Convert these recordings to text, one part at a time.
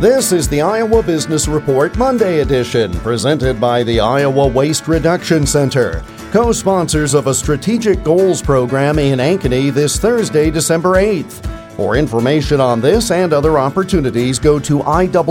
This is the Iowa Business Report Monday edition, presented by the Iowa Waste Reduction Center, co sponsors of a strategic goals program in Ankeny this Thursday, December 8th. For information on this and other opportunities, go to iwrc.org.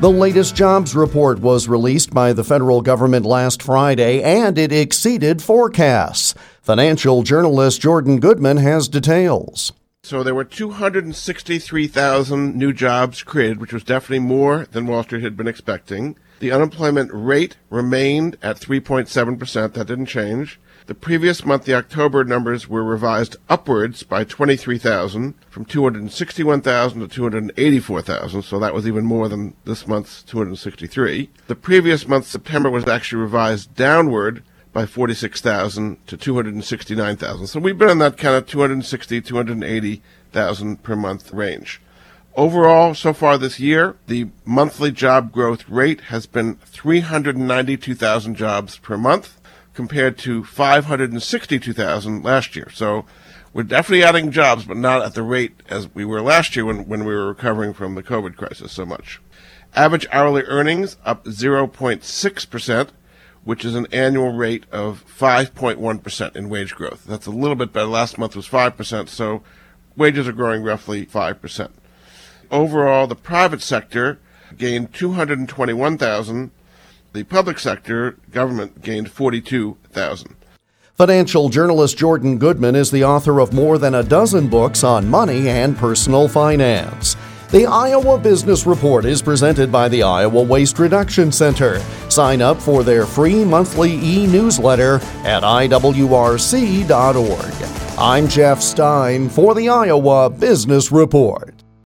The latest jobs report was released by the federal government last Friday and it exceeded forecasts. Financial journalist Jordan Goodman has details. So there were 263,000 new jobs created, which was definitely more than Wall Street had been expecting. The unemployment rate remained at 3.7%. That didn't change. The previous month, the October numbers were revised upwards by 23,000 from 261,000 to 284,000. So that was even more than this month's 263. The previous month, September, was actually revised downward by 46,000 to 269,000. So we've been in that kind of 260, 280,000 per month range. Overall, so far this year, the monthly job growth rate has been 392,000 jobs per month compared to 562,000 last year. So we're definitely adding jobs, but not at the rate as we were last year when, when we were recovering from the COVID crisis so much. Average hourly earnings up 0.6% which is an annual rate of 5.1% in wage growth. That's a little bit better. Last month was 5%, so wages are growing roughly 5%. Overall, the private sector gained 221,000. The public sector, government, gained 42,000. Financial journalist Jordan Goodman is the author of more than a dozen books on money and personal finance. The Iowa Business Report is presented by the Iowa Waste Reduction Center. Sign up for their free monthly e newsletter at iwrc.org. I'm Jeff Stein for the Iowa Business Report.